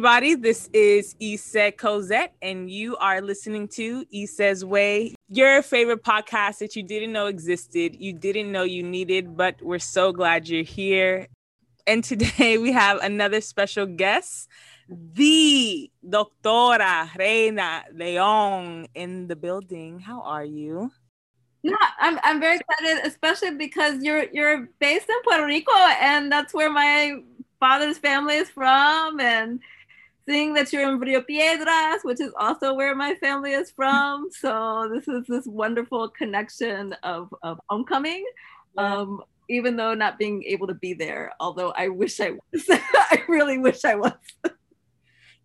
everybody. This is Issa Cosette, and you are listening to Issa's Way, your favorite podcast that you didn't know existed, you didn't know you needed, but we're so glad you're here. And today we have another special guest, the Doctora Raina Leon in the building. How are you? Yeah, I'm, I'm very excited, especially because you're you're based in Puerto Rico, and that's where my father's family is from and seeing that you're in Rio Piedras, which is also where my family is from. So this is this wonderful connection of, of homecoming. Um, even though not being able to be there, although I wish I was. I really wish I was.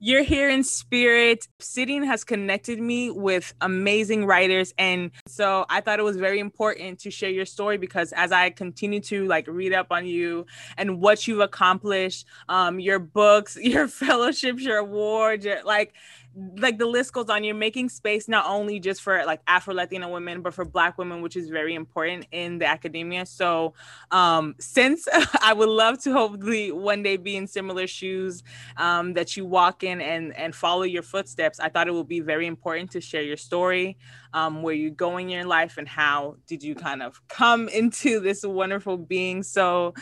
You're here in spirit. Sitting has connected me with amazing writers. And so I thought it was very important to share your story because as I continue to like read up on you and what you've accomplished, um, your books, your fellowships, your awards, your, like like the list goes on. You're making space not only just for like afro latina women but for black women which is very important in the academia. So um since i would love to hopefully one day be in similar shoes um that you walk in and and follow your footsteps i thought it would be very important to share your story um where you go in your life and how did you kind of come into this wonderful being so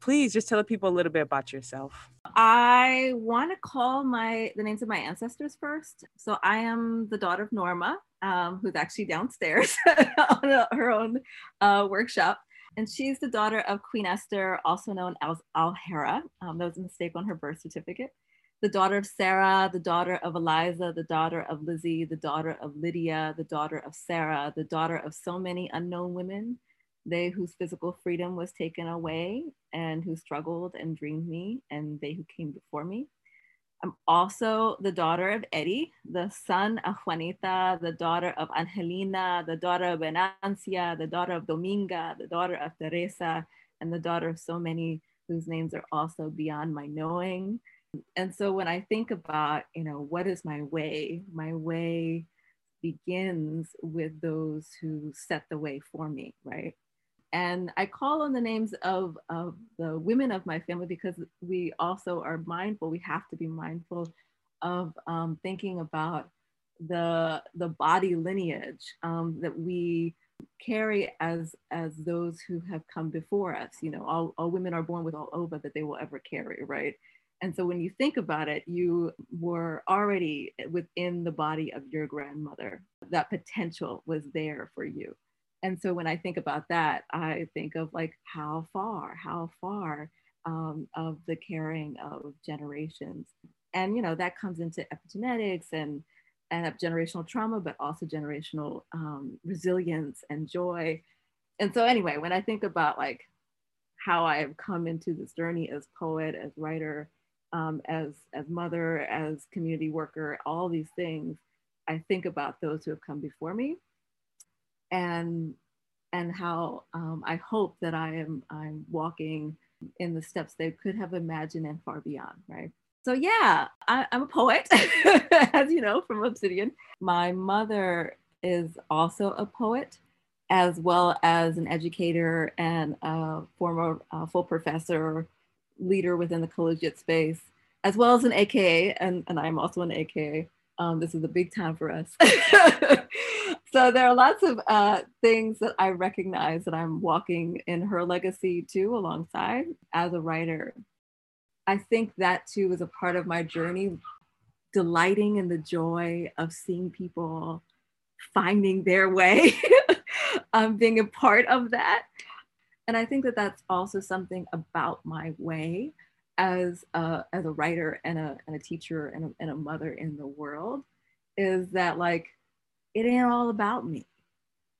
please just tell the people a little bit about yourself I want to call my the names of my ancestors first. So I am the daughter of Norma, um, who's actually downstairs on a, her own uh, workshop. And she's the daughter of Queen Esther, also known as Alhera. Um, that was a mistake on her birth certificate. The daughter of Sarah, the daughter of Eliza, the daughter of Lizzie, the daughter of Lydia, the daughter of Sarah, the daughter of so many unknown women they whose physical freedom was taken away and who struggled and dreamed me, and they who came before me. I'm also the daughter of Eddie, the son of Juanita, the daughter of Angelina, the daughter of Venancia, the daughter of Dominga, the daughter of Teresa, and the daughter of so many whose names are also beyond my knowing. And so when I think about, you know, what is my way, my way begins with those who set the way for me, right? And I call on the names of, of the women of my family because we also are mindful, we have to be mindful of um, thinking about the, the body lineage um, that we carry as, as those who have come before us. You know, all, all women are born with all ova that they will ever carry, right? And so when you think about it, you were already within the body of your grandmother. That potential was there for you and so when I think about that, I think of like how far, how far um, of the caring of generations. And you know that comes into epigenetics and and generational trauma, but also generational um, resilience and joy. And so anyway, when I think about like how I have come into this journey as poet, as writer, um, as as mother, as community worker, all these things, I think about those who have come before me and and how um, I hope that I am I'm walking in the steps they could have imagined and far beyond, right? So yeah, I, am a poet, as you know from Obsidian. My mother is also a poet, as well as an educator and a former uh, full professor, leader within the collegiate space, as well as an AKA, and, and I'm also an AKA. Um, this is a big time for us. so there are lots of uh, things that I recognize that I'm walking in her legacy too, alongside as a writer. I think that too is a part of my journey, delighting in the joy of seeing people finding their way, um, being a part of that. And I think that that's also something about my way as a, as a writer and a, and a teacher and a, and a mother in the world is that like it ain't all about me.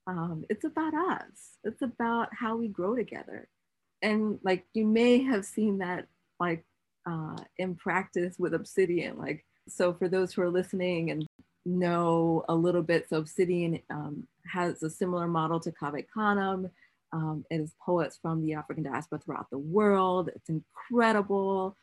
Um, it's about us. It's about how we grow together. And like you may have seen that like uh, in practice with obsidian like so for those who are listening and know a little bit so obsidian um, has a similar model to Cave Canem um, it is poets from the African diaspora throughout the world. It's incredible.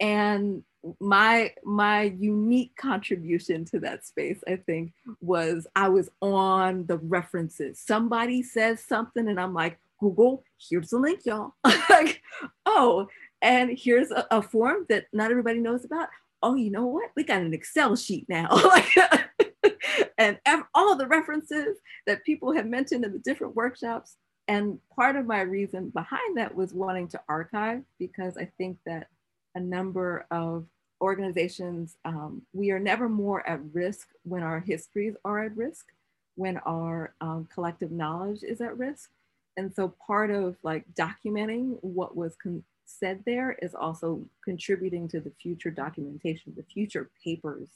And my my unique contribution to that space, I think, was I was on the references. Somebody says something, and I'm like, Google, here's the link, y'all. like, oh, and here's a, a form that not everybody knows about. oh, you know what? We got an Excel sheet now. and all the references that people have mentioned in the different workshops. And part of my reason behind that was wanting to archive because I think that a number of organizations, um, we are never more at risk when our histories are at risk, when our um, collective knowledge is at risk. And so part of like documenting what was said there is also contributing to the future documentation, the future papers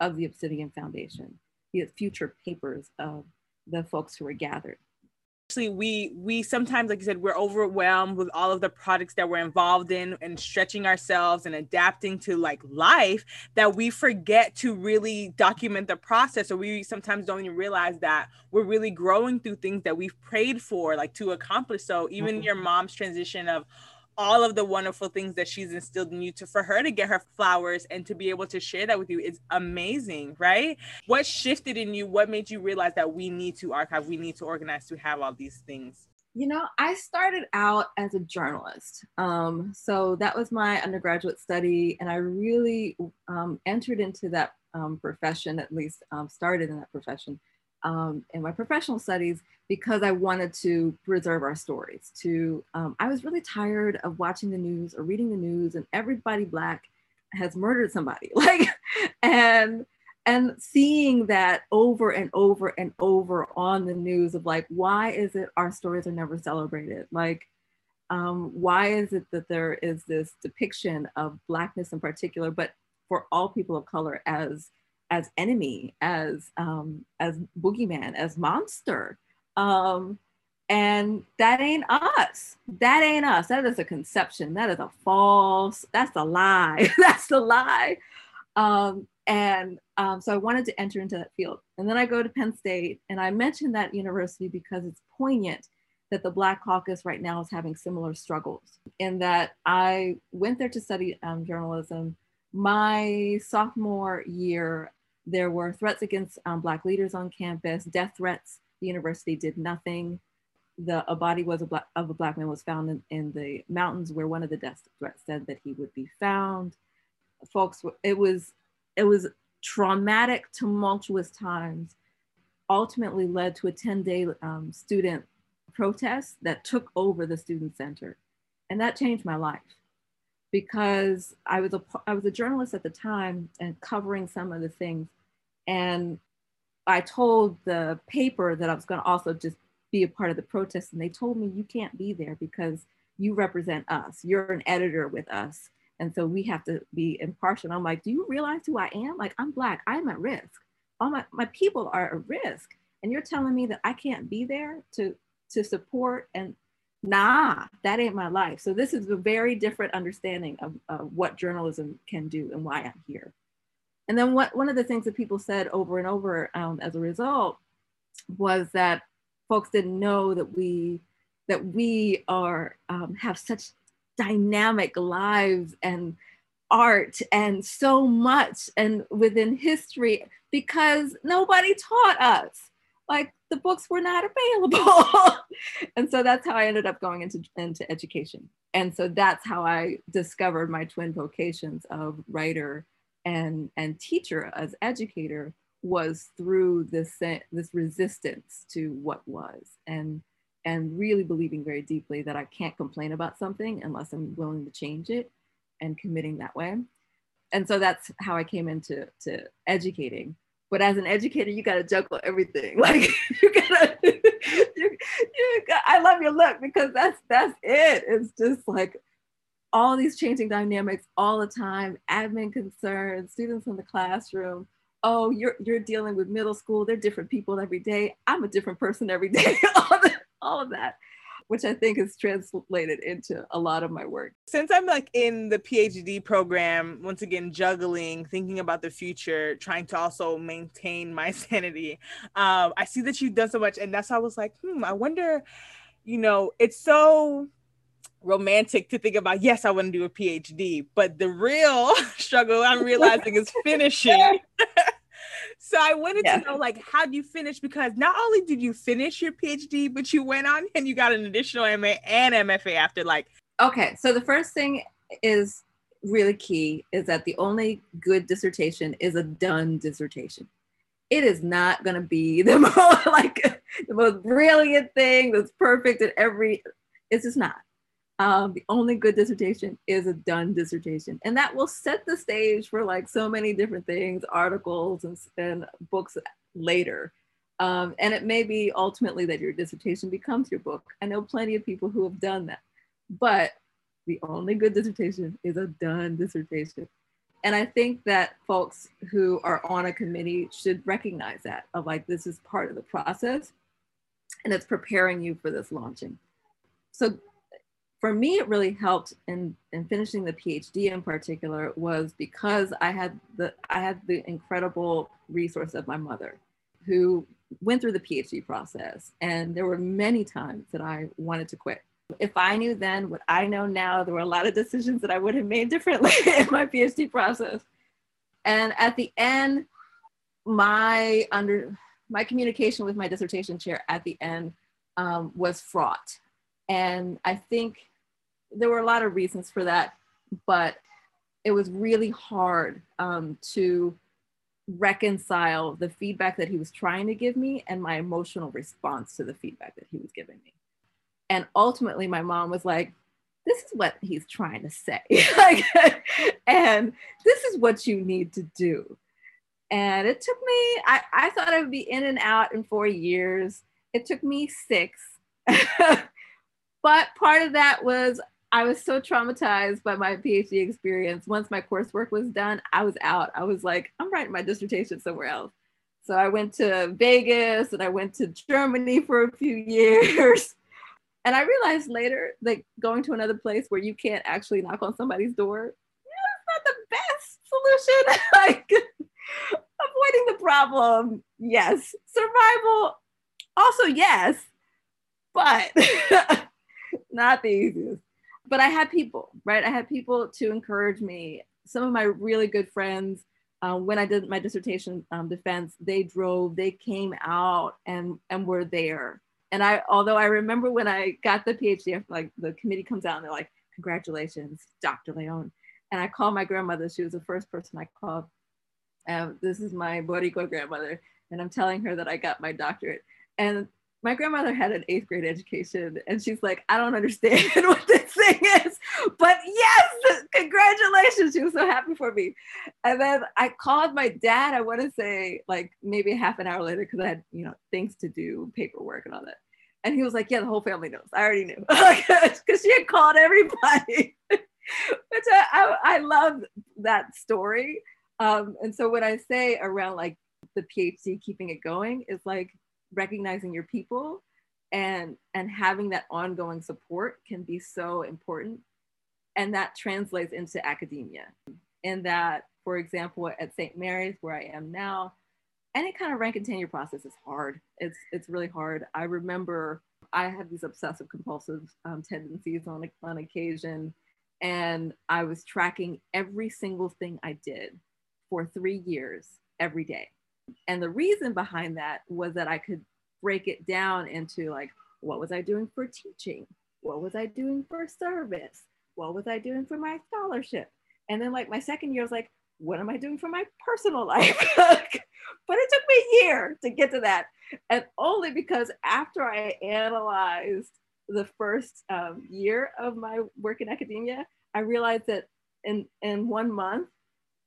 of the Obsidian Foundation, the future papers of the folks who were gathered we we sometimes like you said we're overwhelmed with all of the projects that we're involved in and stretching ourselves and adapting to like life that we forget to really document the process or we sometimes don't even realize that we're really growing through things that we've prayed for like to accomplish so even mm-hmm. your mom's transition of all of the wonderful things that she's instilled in you to for her to get her flowers and to be able to share that with you is amazing right? What shifted in you? What made you realize that we need to archive we need to organize to have all these things? You know i started out as a journalist um, so that was my undergraduate study and i really um, entered into that um, profession at least um, started in that profession um, in my professional studies because I wanted to preserve our stories. To um, I was really tired of watching the news or reading the news, and everybody black has murdered somebody, like, and and seeing that over and over and over on the news of like, why is it our stories are never celebrated? Like, um, why is it that there is this depiction of blackness in particular, but for all people of color as as enemy, as um, as boogeyman, as monster. Um, and that ain't us. That ain't us. That is a conception. That is a false. That's a lie. that's a lie. Um, and um, so I wanted to enter into that field. And then I go to Penn State, and I mentioned that university because it's poignant that the Black Caucus right now is having similar struggles. In that I went there to study um, journalism. My sophomore year, there were threats against um, Black leaders on campus, death threats. The university did nothing. The, a body was a black, of a Black man was found in, in the mountains where one of the death threats said that he would be found. Folks, it was, it was traumatic, tumultuous times, ultimately led to a 10 day um, student protest that took over the student center. And that changed my life because I was a I was a journalist at the time and covering some of the things, and I told the paper that I was going to also just be a part of the protest, and they told me you can't be there because you represent us. You're an editor with us, and so we have to be impartial. And I'm like, do you realize who I am? Like I'm black. I'm at risk. All my my people are at risk, and you're telling me that I can't be there to to support and nah, that ain't my life. So this is a very different understanding of, of what journalism can do and why I'm here. And then what, one of the things that people said over and over um, as a result was that folks didn't know that we that we are um, have such dynamic lives and art and so much and within history because nobody taught us like the books were not available. and so that's how I ended up going into, into education. And so that's how I discovered my twin vocations of writer and, and teacher as educator was through this, this resistance to what was and, and really believing very deeply that I can't complain about something unless I'm willing to change it and committing that way. And so that's how I came into to educating but as an educator, you got to juggle everything. Like you gotta, you, you got, I love your look because that's that's it. It's just like all these changing dynamics all the time. Admin concerns, students in the classroom. Oh, you're you're dealing with middle school. They're different people every day. I'm a different person every day. all, the, all of that which I think is translated into a lot of my work. Since I'm like in the PhD program, once again, juggling, thinking about the future, trying to also maintain my sanity, um, I see that you've done so much. And that's why I was like, hmm, I wonder, you know, it's so romantic to think about yes i want to do a phd but the real struggle i'm realizing is finishing So I wanted yeah. to know, like, how do you finish? Because not only did you finish your PhD, but you went on and you got an additional MA and MFA after, like. Okay, so the first thing is really key is that the only good dissertation is a done dissertation. It is not going to be the most like the most brilliant thing that's perfect at every. It's just not. Um, the only good dissertation is a done dissertation, and that will set the stage for like so many different things, articles and, and books later. Um, and it may be ultimately that your dissertation becomes your book. I know plenty of people who have done that, but the only good dissertation is a done dissertation. And I think that folks who are on a committee should recognize that of like, this is part of the process and it's preparing you for this launching. So for me, it really helped in, in finishing the PhD in particular was because I had the, I had the incredible resource of my mother who went through the PhD process. And there were many times that I wanted to quit. If I knew then what I know now, there were a lot of decisions that I would have made differently in my PhD process. And at the end, my under my communication with my dissertation chair at the end um, was fraught. And I think there were a lot of reasons for that, but it was really hard um, to reconcile the feedback that he was trying to give me and my emotional response to the feedback that he was giving me. And ultimately, my mom was like, this is what he's trying to say. like, and this is what you need to do. And it took me, I, I thought I would be in and out in four years. It took me six. but part of that was I was so traumatized by my PhD experience. Once my coursework was done, I was out. I was like, I'm writing my dissertation somewhere else. So I went to Vegas and I went to Germany for a few years. And I realized later that going to another place where you can't actually knock on somebody's door, it's not the best solution. like avoiding the problem, yes. Survival, also yes, but not the easiest but I had people, right? I had people to encourage me. Some of my really good friends, uh, when I did my dissertation um, defense, they drove, they came out and and were there. And I, although I remember when I got the PhD, like the committee comes out and they're like, "Congratulations, Dr. Leon." And I called my grandmother. She was the first person I called. This is my Boricua grandmother, and I'm telling her that I got my doctorate. And my grandmother had an eighth grade education and she's like i don't understand what this thing is. But yes congratulations she was so happy for me. And then i called my dad i want to say like maybe half an hour later because i had you know things to do paperwork and all that. And he was like yeah the whole family knows. I already knew. Because she had called everybody. Which I, I, I love that story. Um, and so what i say around like the phd keeping it going is like recognizing your people and and having that ongoing support can be so important. And that translates into academia. In that for example at st mary's where i am now any kind of rank and tenure process is hard. It's it's really hard. I remember i had these obsessive compulsive um, tendencies on, on occasion and i was tracking every single thing i did for three years every day and the reason behind that was that I could break it down into like, what was I doing for teaching? What was I doing for service? What was I doing for my scholarship? And then, like, my second year, I was like, what am I doing for my personal life? but it took me a year to get to that. And only because after I analyzed the first um, year of my work in academia, I realized that in, in one month,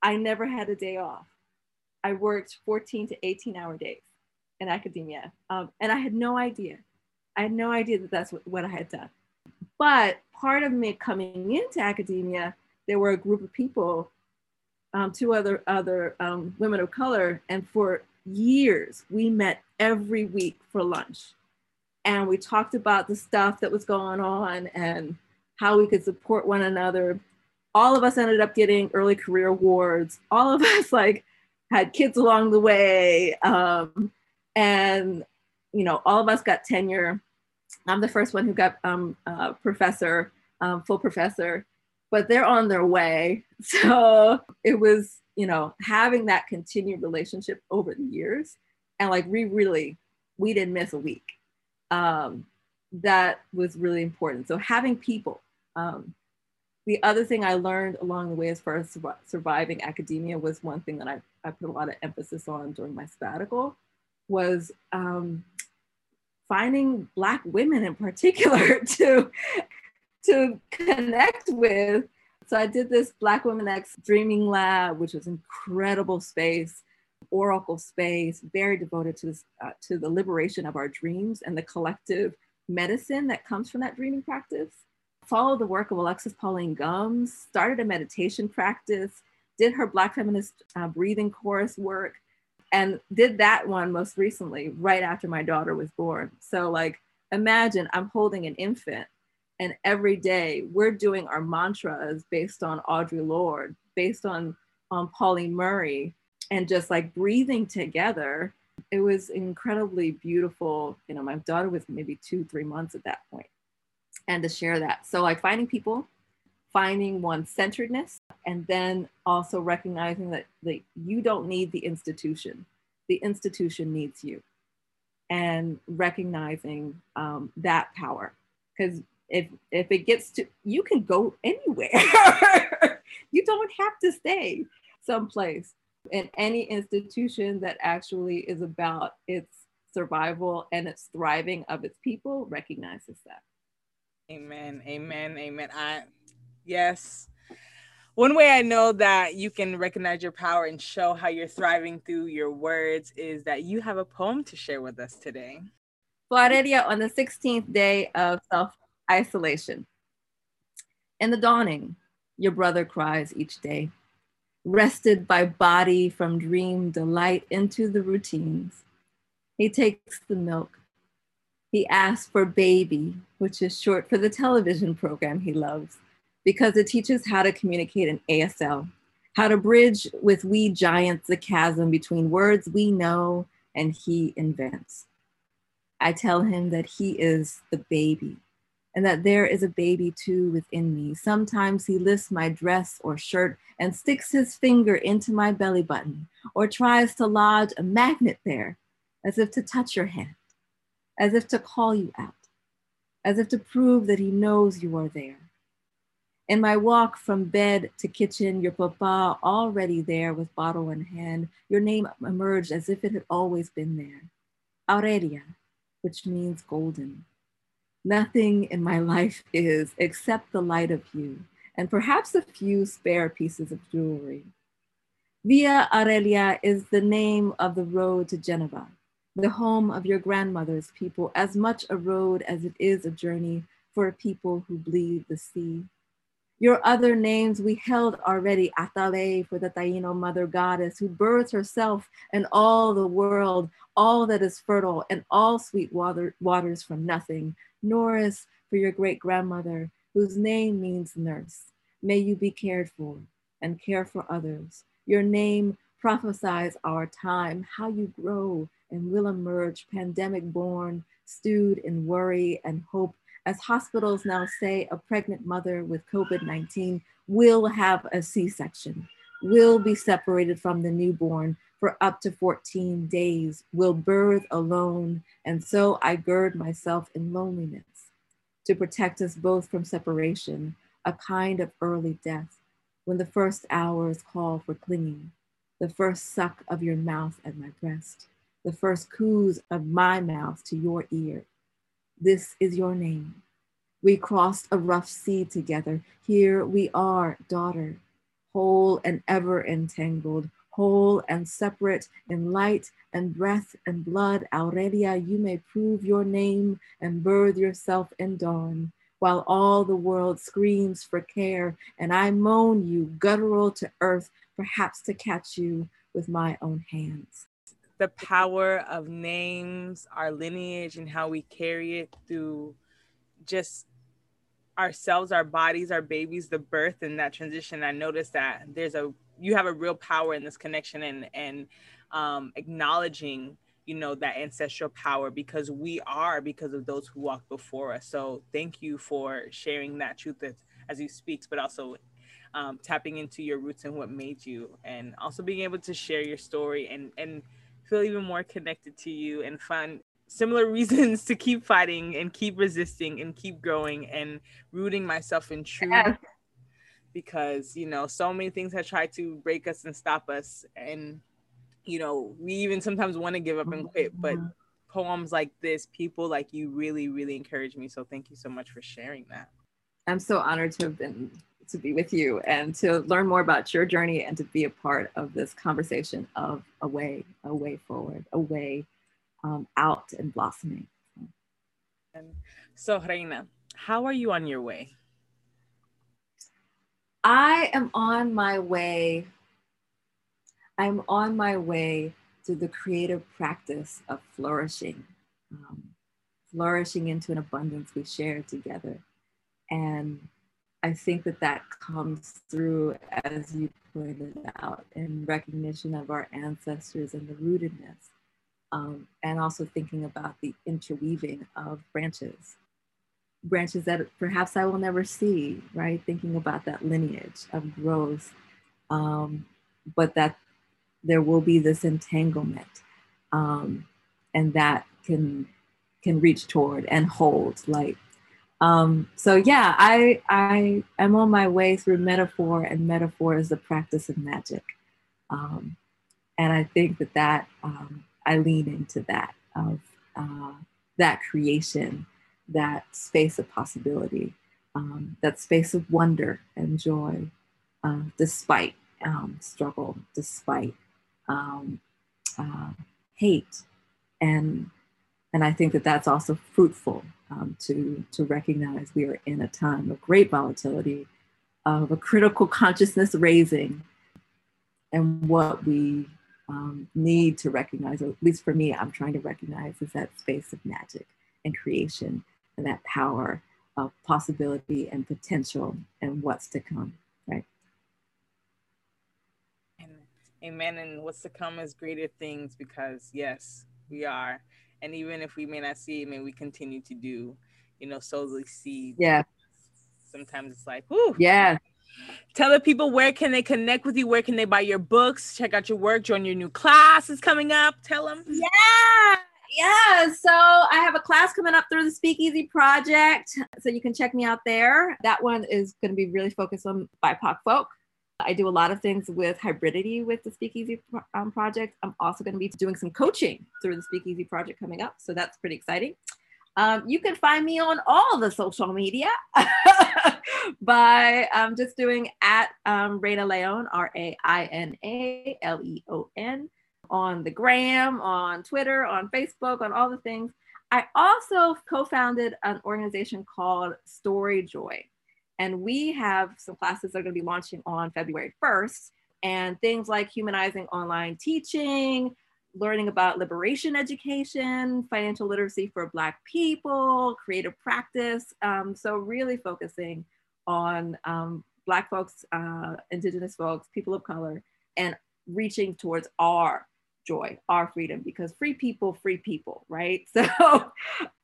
I never had a day off. I worked 14 to 18 hour days in academia. Um, and I had no idea. I had no idea that that's what, what I had done. But part of me coming into academia, there were a group of people, um, two other other um, women of color, and for years we met every week for lunch, and we talked about the stuff that was going on and how we could support one another. All of us ended up getting early career awards. All of us like had kids along the way. Um, and you know, all of us got tenure. I'm the first one who got um, professor, um, full professor, but they're on their way. So it was, you know, having that continued relationship over the years, and like we really, we didn't miss a week. Um, that was really important. So having people, um, the other thing I learned along the way as far as surviving academia was one thing that I, I put a lot of emphasis on during my sabbatical was um, finding black women in particular to to connect with. So I did this Black Women X Dreaming Lab, which was an incredible space, oracle space, very devoted to this, uh, to the liberation of our dreams and the collective medicine that comes from that dreaming practice. Followed the work of Alexis Pauline Gumbs, started a meditation practice, did her Black feminist uh, breathing course work, and did that one most recently right after my daughter was born. So, like, imagine I'm holding an infant, and every day we're doing our mantras based on Audre Lorde, based on, on Pauli Murray, and just like breathing together. It was incredibly beautiful. You know, my daughter was maybe two, three months at that point, and to share that. So, like, finding people finding one's centeredness and then also recognizing that, that you don't need the institution. The institution needs you. And recognizing um, that power. Because if if it gets to you can go anywhere. You don't have to stay someplace. In any institution that actually is about its survival and its thriving of its people recognizes that amen amen amen i yes one way I know that you can recognize your power and show how you're thriving through your words is that you have a poem to share with us today. Floreria on the 16th day of self isolation. In the dawning, your brother cries each day, rested by body from dream delight into the routines. He takes the milk. He asks for baby, which is short for the television program he loves because it teaches how to communicate in ASL, how to bridge with we giants the chasm between words we know and he invents. I tell him that he is the baby and that there is a baby too within me. Sometimes he lifts my dress or shirt and sticks his finger into my belly button or tries to lodge a magnet there as if to touch your hand, as if to call you out, as if to prove that he knows you are there. In my walk from bed to kitchen, your papa already there with bottle in hand, your name emerged as if it had always been there. Aurelia, which means golden. Nothing in my life is except the light of you, and perhaps a few spare pieces of jewelry. Via Aurelia is the name of the road to Geneva, the home of your grandmother's people, as much a road as it is a journey for a people who bleed the sea. Your other names we held already, Atabey for the Taino mother goddess who births herself and all the world, all that is fertile and all sweet water, waters from nothing. Norris for your great grandmother whose name means nurse. May you be cared for and care for others. Your name prophesies our time, how you grow and will emerge pandemic born, stewed in worry and hope. As hospitals now say a pregnant mother with COVID 19 will have a C section, will be separated from the newborn for up to 14 days, will birth alone, and so I gird myself in loneliness to protect us both from separation, a kind of early death, when the first hours call for clinging, the first suck of your mouth at my breast, the first coos of my mouth to your ear, this is your name. We crossed a rough sea together. Here we are, daughter, whole and ever entangled, whole and separate in light and breath and blood. Aurelia, you may prove your name and birth yourself in dawn, while all the world screams for care, and I moan you guttural to earth, perhaps to catch you with my own hands the power of names, our lineage, and how we carry it through just ourselves, our bodies, our babies, the birth and that transition. I noticed that there's a you have a real power in this connection and and um, acknowledging you know that ancestral power because we are because of those who walked before us. So thank you for sharing that truth as, as you speak, but also um, tapping into your roots and what made you, and also being able to share your story and and feel even more connected to you and find similar reasons to keep fighting and keep resisting and keep growing and rooting myself in truth. Yes. because you know so many things have tried to break us and stop us and you know we even sometimes want to give up and quit but mm-hmm. poems like this people like you really really encourage me so thank you so much for sharing that i'm so honored to have been to be with you and to learn more about your journey and to be a part of this conversation of a way a way forward a way um, out and blossoming so Raina how are you on your way I am on my way. I'm on my way to the creative practice of flourishing, um, flourishing into an abundance we share together. And I think that that comes through, as you pointed out, in recognition of our ancestors and the rootedness, um, and also thinking about the interweaving of branches branches that perhaps I will never see, right? Thinking about that lineage of growth, um, but that there will be this entanglement, um, and that can can reach toward and hold light. Um, so yeah, I I am on my way through metaphor, and metaphor is the practice of magic, um, and I think that that um, I lean into that of uh, that creation that space of possibility, um, that space of wonder and joy, uh, despite um, struggle, despite um, uh, hate, and and I think that that's also fruitful um, to to recognize we are in a time of great volatility, of a critical consciousness raising, and what we um, need to recognize, or at least for me, I'm trying to recognize, is that space of magic and creation and that power of possibility and potential and what's to come, right? Amen. And what's to come is greater things because, yes, we are. And even if we may not see it, may we continue to do, you know, sow the seed. Yeah. Sometimes it's like, whoo. Yeah. Tell the people where can they connect with you? Where can they buy your books? Check out your work. Join your new class is coming up. Tell them. Yeah yeah, so I have a class coming up through the Speakeasy Project. So you can check me out there. That one is going to be really focused on BIPOC folk. I do a lot of things with hybridity with the Speakeasy um, Project. I'm also going to be doing some coaching through the Speakeasy Project coming up. So that's pretty exciting. Um, you can find me on all the social media by um, just doing at um, Raina Leon, R A I N A L E O N on the gram, on Twitter, on Facebook, on all the things. I also co founded an organization called Story Joy. And we have some classes that are going to be launching on February 1st. And things like humanizing online teaching, learning about liberation education, financial literacy for Black people, creative practice. Um, so, really focusing on um, Black folks, uh, Indigenous folks, people of color, and reaching towards our joy, our freedom, because free people, free people, right? So,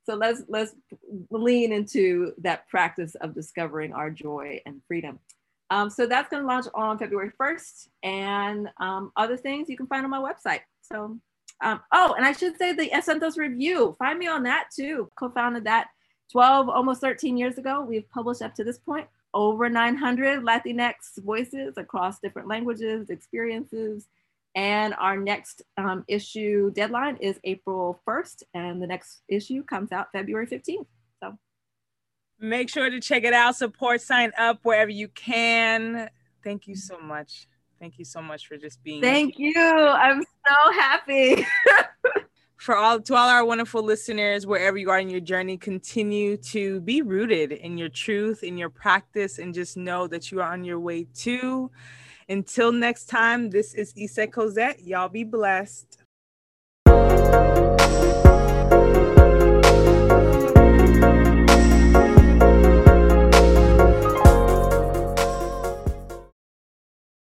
so let's let's lean into that practice of discovering our joy and freedom. Um, so that's going to launch on February 1st, and um, other things you can find on my website. So, um, oh, and I should say the Acentos Review. Find me on that too. Co-founded that 12, almost 13 years ago. We've published up to this point over 900 Latinx voices across different languages, experiences, and our next um, issue deadline is April 1st, and the next issue comes out February 15th. So make sure to check it out, support, sign up wherever you can. Thank you so much. Thank you so much for just being Thank you. I'm so happy. for all to all our wonderful listeners wherever you are in your journey continue to be rooted in your truth in your practice and just know that you are on your way to until next time, this is Issa Cosette. Y'all be blessed.